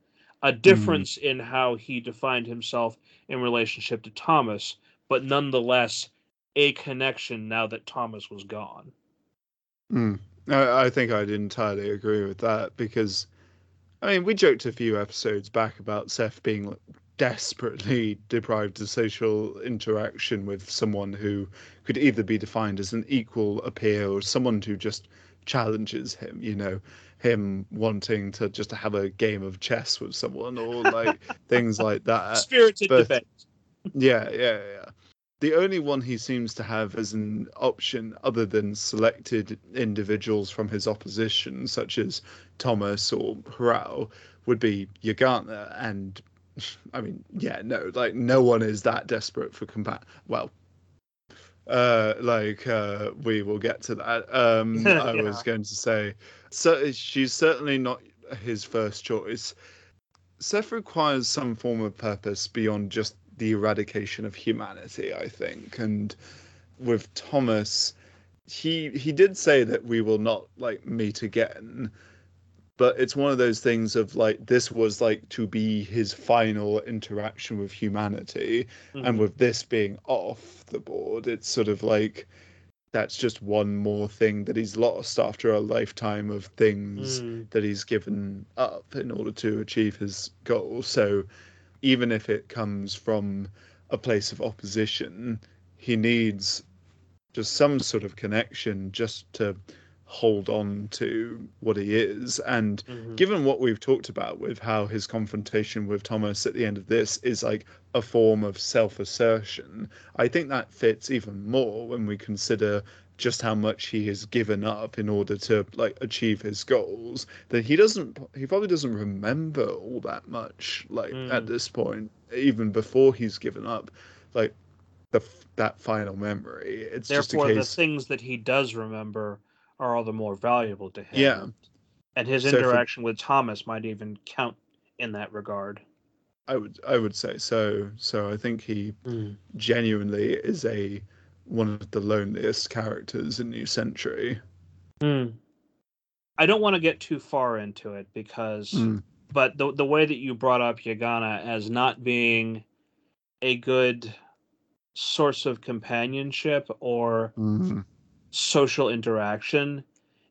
A hmm. difference in how he defined himself in relationship to Thomas, but nonetheless a connection now that Thomas was gone. Mm. I, I think I'd entirely agree with that because, I mean, we joked a few episodes back about Seth being desperately deprived of social interaction with someone who could either be defined as an equal a peer or someone who just challenges him. You know, him wanting to just have a game of chess with someone or like things like that. Spirited but- debate. Yeah, yeah, yeah. The only one he seems to have as an option, other than selected individuals from his opposition, such as Thomas or Hrao, would be Yagana. And I mean, yeah, no, like no one is that desperate for combat. Well, uh, like uh, we will get to that. Um, I was going to say, so she's certainly not his first choice. Seth requires some form of purpose beyond just the eradication of humanity, I think. And with Thomas, he he did say that we will not like meet again, but it's one of those things of like this was like to be his final interaction with humanity Mhm. and with this being off the board it's sort of like that's just one more thing that he's lost after a lifetime of things Mm. that he's given up in order to achieve his goal so even if it comes from a place of opposition he needs just some sort of connection just to hold on to what he is and Mhm. given what we've talked about with how his confrontation with Thomas at the end of this is like a form of self-assertion i think that fits even more when we consider just how much he has given up in order to like achieve his goals that he doesn't he probably doesn't remember all that much like at Mm. this point even before he's given up like the that final memory it's just a Therefore, the things that he does remember are all the more valuable to him. Yeah. And his So for- interaction with Thomas might even count in that regard. i would i would say so so i think he genuinely is a one of the loneliest characters in new century Hmm. I don't want to get too far into it because, Mm. but the the way that you brought up Yagana as not being a good source of companionship or social interaction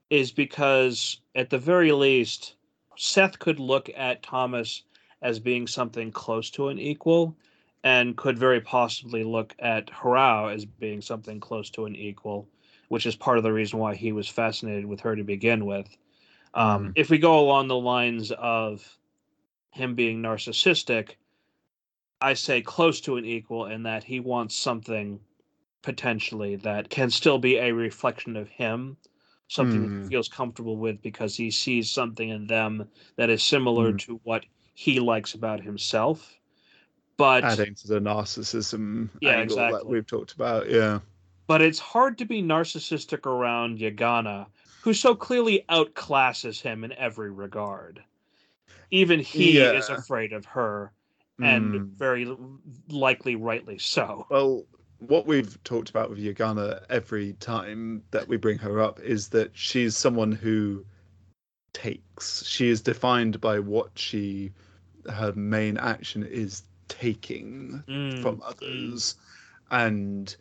is because at the very least Seth could look at Thomas as being something close to an equal and could very possibly look at Harao as being something close to an equal, which is part of the reason why he was fascinated with her to begin with. Um, If we go along the lines of him being narcissistic, I say close to an equal in that he wants something potentially that can still be a reflection of him, something Hmm. he feels comfortable with because he sees something in them that is similar Hmm. to what he likes about himself. But adding to the narcissism Yeah, angle that exactly. we've talked about yeah but it's hard to be narcissistic around Yagana, who so clearly outclasses him in every regard. Even he is afraid of her, and Mm. very likely rightly so. Well, what we've talked about with Yagana every time that we bring her up is that she's someone who takes. She is defined by what she her main action is taking Mm, from mm. others. And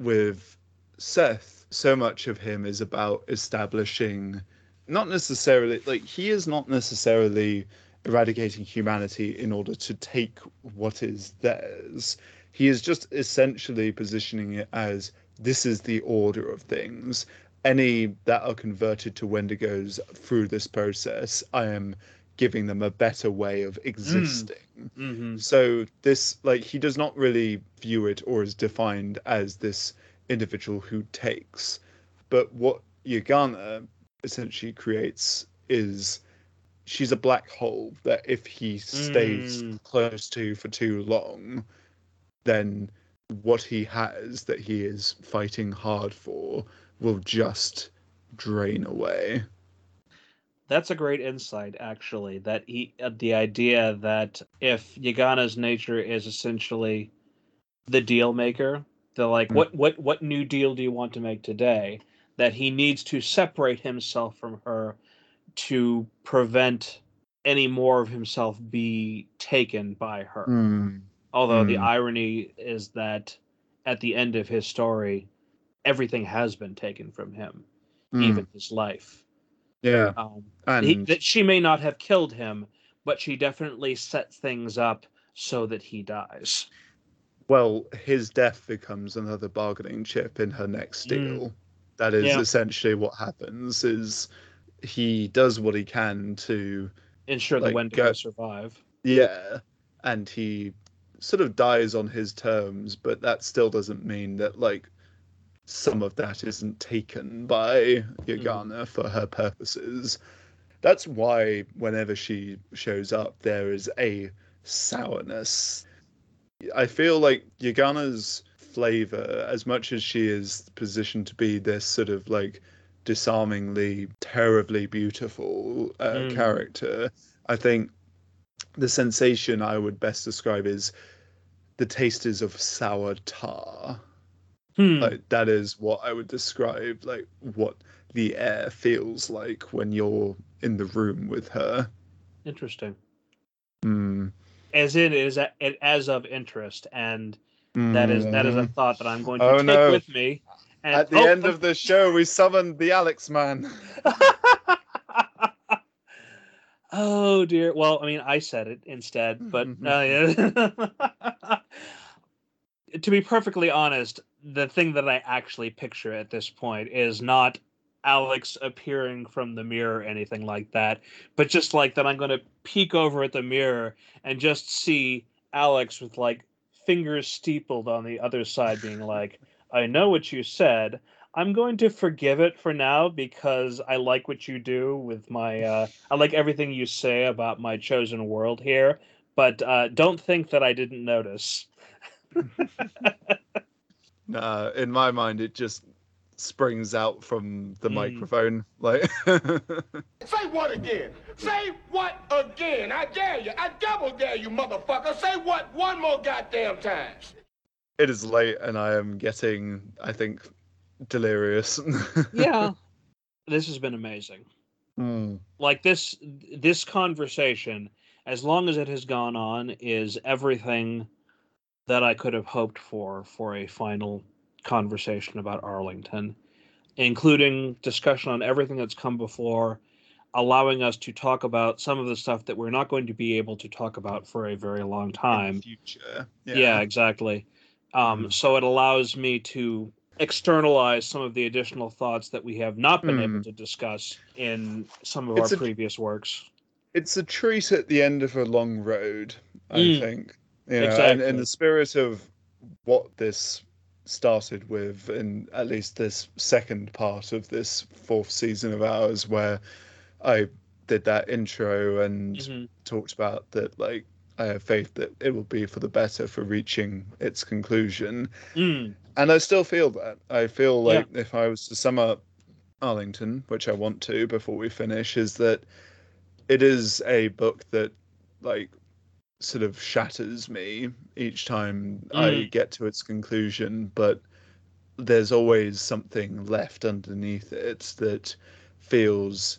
with Seth, so much of him is about establishing not necessarily like he is not necessarily eradicating humanity in order to take what is theirs. He is just essentially positioning it as this is the order of things. Any that are converted to Wendigos through this process, I am giving them a better way of existing. hmm So this like he does not really view it or is defined as this individual who takes. But what Yagana essentially creates is she's a black hole that if he stays Mm. close to for too long, then what he has that he is fighting hard for will just drain away. That's a great insight, actually. That he, uh, the idea that if Yagana's nature is essentially the deal maker, the like, Mm. what what what new deal do you want to make today? That he needs to separate himself from her to prevent any more of himself be taken by her. Although the Mm. irony is that at the end of his story, everything has been taken from him, Mm. even his life. Yeah. Um, And he, that she may not have killed him, but she definitely set things up so that he dies. Well, his death becomes another bargaining chip in her next deal. That is Mm. Yeah. essentially what happens. Is he does what he can to Ensure Like, the Wendigo go- survive. yeah, and he sort of dies on his terms, but that still doesn't mean that like some of that isn't taken by Yagana for her purposes. That's why whenever she shows up, there is a sourness. I feel like Yagana's flavor, as much as she is positioned to be this sort of like disarmingly, terribly beautiful uh, Mm. character, I think the sensation I would best describe is the taste is of sour tar. Hmm. Like that is what I would describe like what the air feels like when you're in the room with her. Interesting. Hmm. As in, it is a, it, as of interest, and that is that is a Mm. thought that I'm going to Oh, take no. with me. And, At the oh, end of the show, we summoned the Alex man. oh dear. Well, I mean, I said it instead, but uh, to be perfectly honest, the thing that I actually picture at this point is not Alex appearing from the mirror or anything like that, but just like that I'm going to peek over at the mirror and just see Alex with like fingers steepled on the other side, being like, I know what you said. I'm going to forgive it for now because I like what you do with my. Uh, I like everything you say about my chosen world here, but uh, don't think that I didn't notice. Nah, in my mind, it just springs out from the Mm. microphone. Like, Say what again? Say what again? I dare you. I double dare you, motherfucker. Say what one more goddamn time. it is late, and I am getting, I think, delirious. Yeah, this has been amazing. Hmm. Like this, this conversation, as long as it has gone on, is everything that I could have hoped for for a final conversation about Arlington, including discussion on everything that's come before, allowing us to talk about some of the stuff that we're not going to be able to talk about for a very long time. Future. Yeah, exactly. Um, Mhm. So it allows me to externalize some of the additional thoughts that we have not been able Mm. to discuss in some of It's our a- previous works. It's a treat at the end of a long road, I Mm. think. You know, and Exactly. in the spirit of what this started with, in at least this second part of this fourth season of ours, where I did that intro and Mhm. talked about that, like, I have faith that it will be for the better for reaching its conclusion. Mm, And I still feel that. I feel like if I was to sum up Arlington, which I want to before we finish, is that it is a book that like sort of shatters me each time I Mm. get to its conclusion, but there's always something left underneath it that feels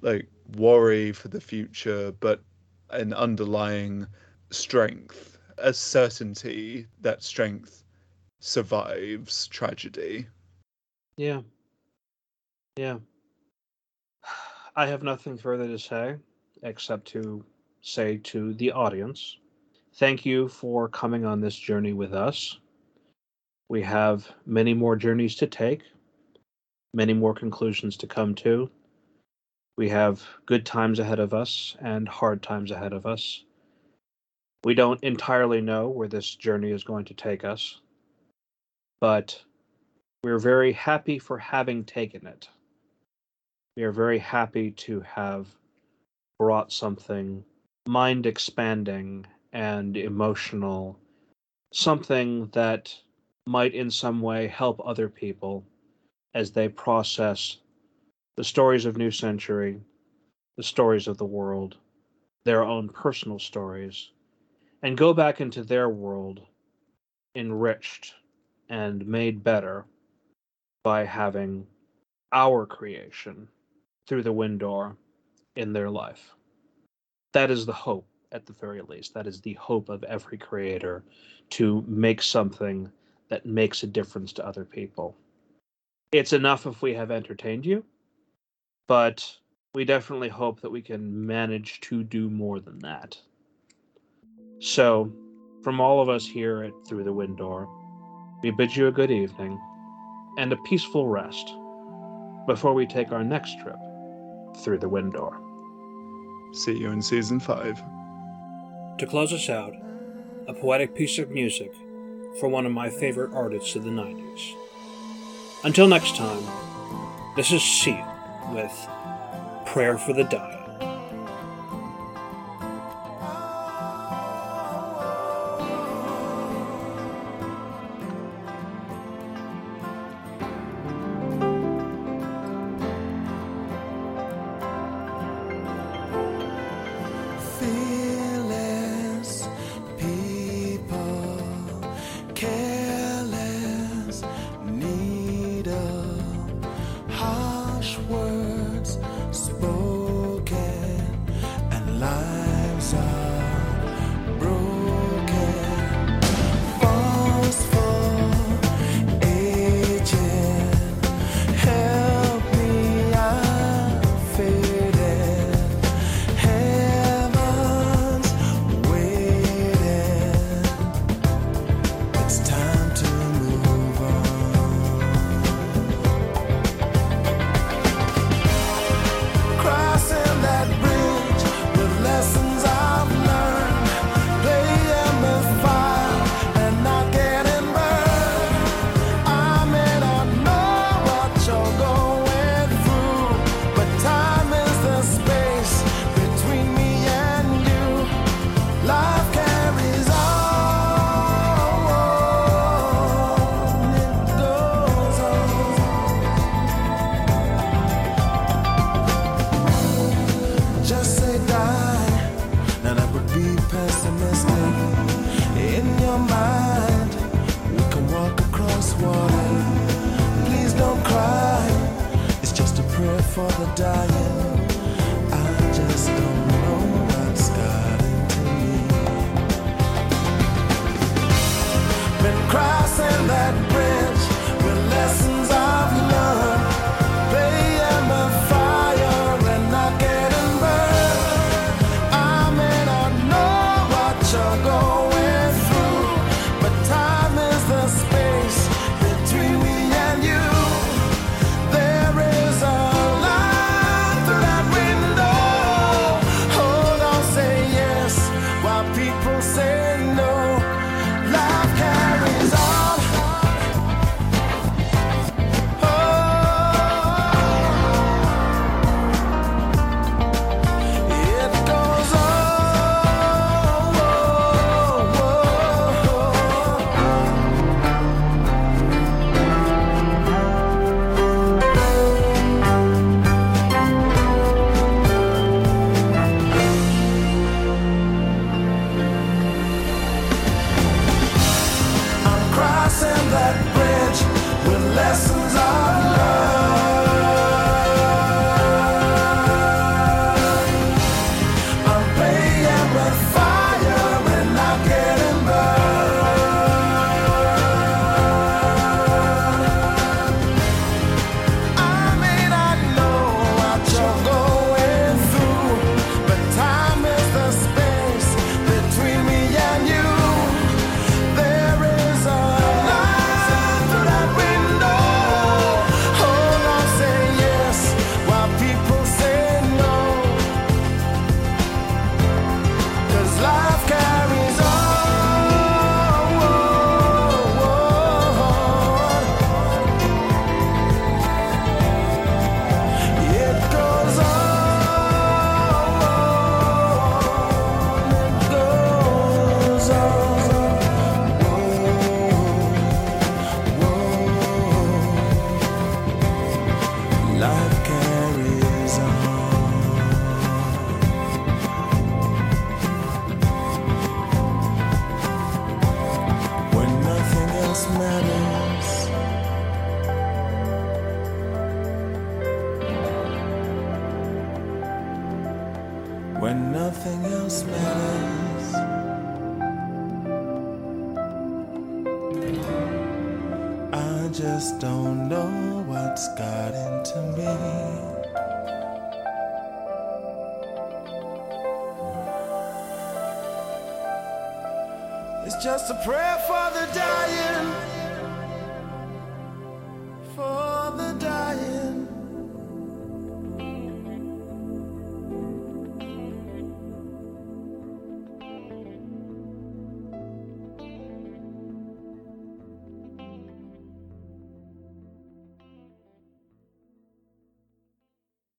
like worry for the future, but an underlying strength, a certainty that strength survives tragedy. yeah. Yeah. I have nothing further to say except to say to the audience thank you for coming on this journey with us. We have many more journeys to take, many more conclusions to come to. We have good times ahead of us and hard times ahead of us. We don't entirely know where this journey is going to take us, but we're very happy for having taken it. We are very happy to have brought something mind expanding and emotional, something that might in some way help other people as they process the stories of New Century, the stories of the world, their own personal stories, and go back into their world enriched and made better by having our creation through the window in their life. That is the hope, at the very least. That is the hope of every creator to make something that makes a difference to other people. It's enough if we have entertained you, but we definitely hope that we can manage to do more than that. So, from all of us here at Through the Window, we bid you a good evening and a peaceful rest before we take our next trip through the window. See you in season five. To close us out, a poetic piece of music for one of my favorite artists of the 90s. Until next time, this is Seal with Prayer for the Dying. With It's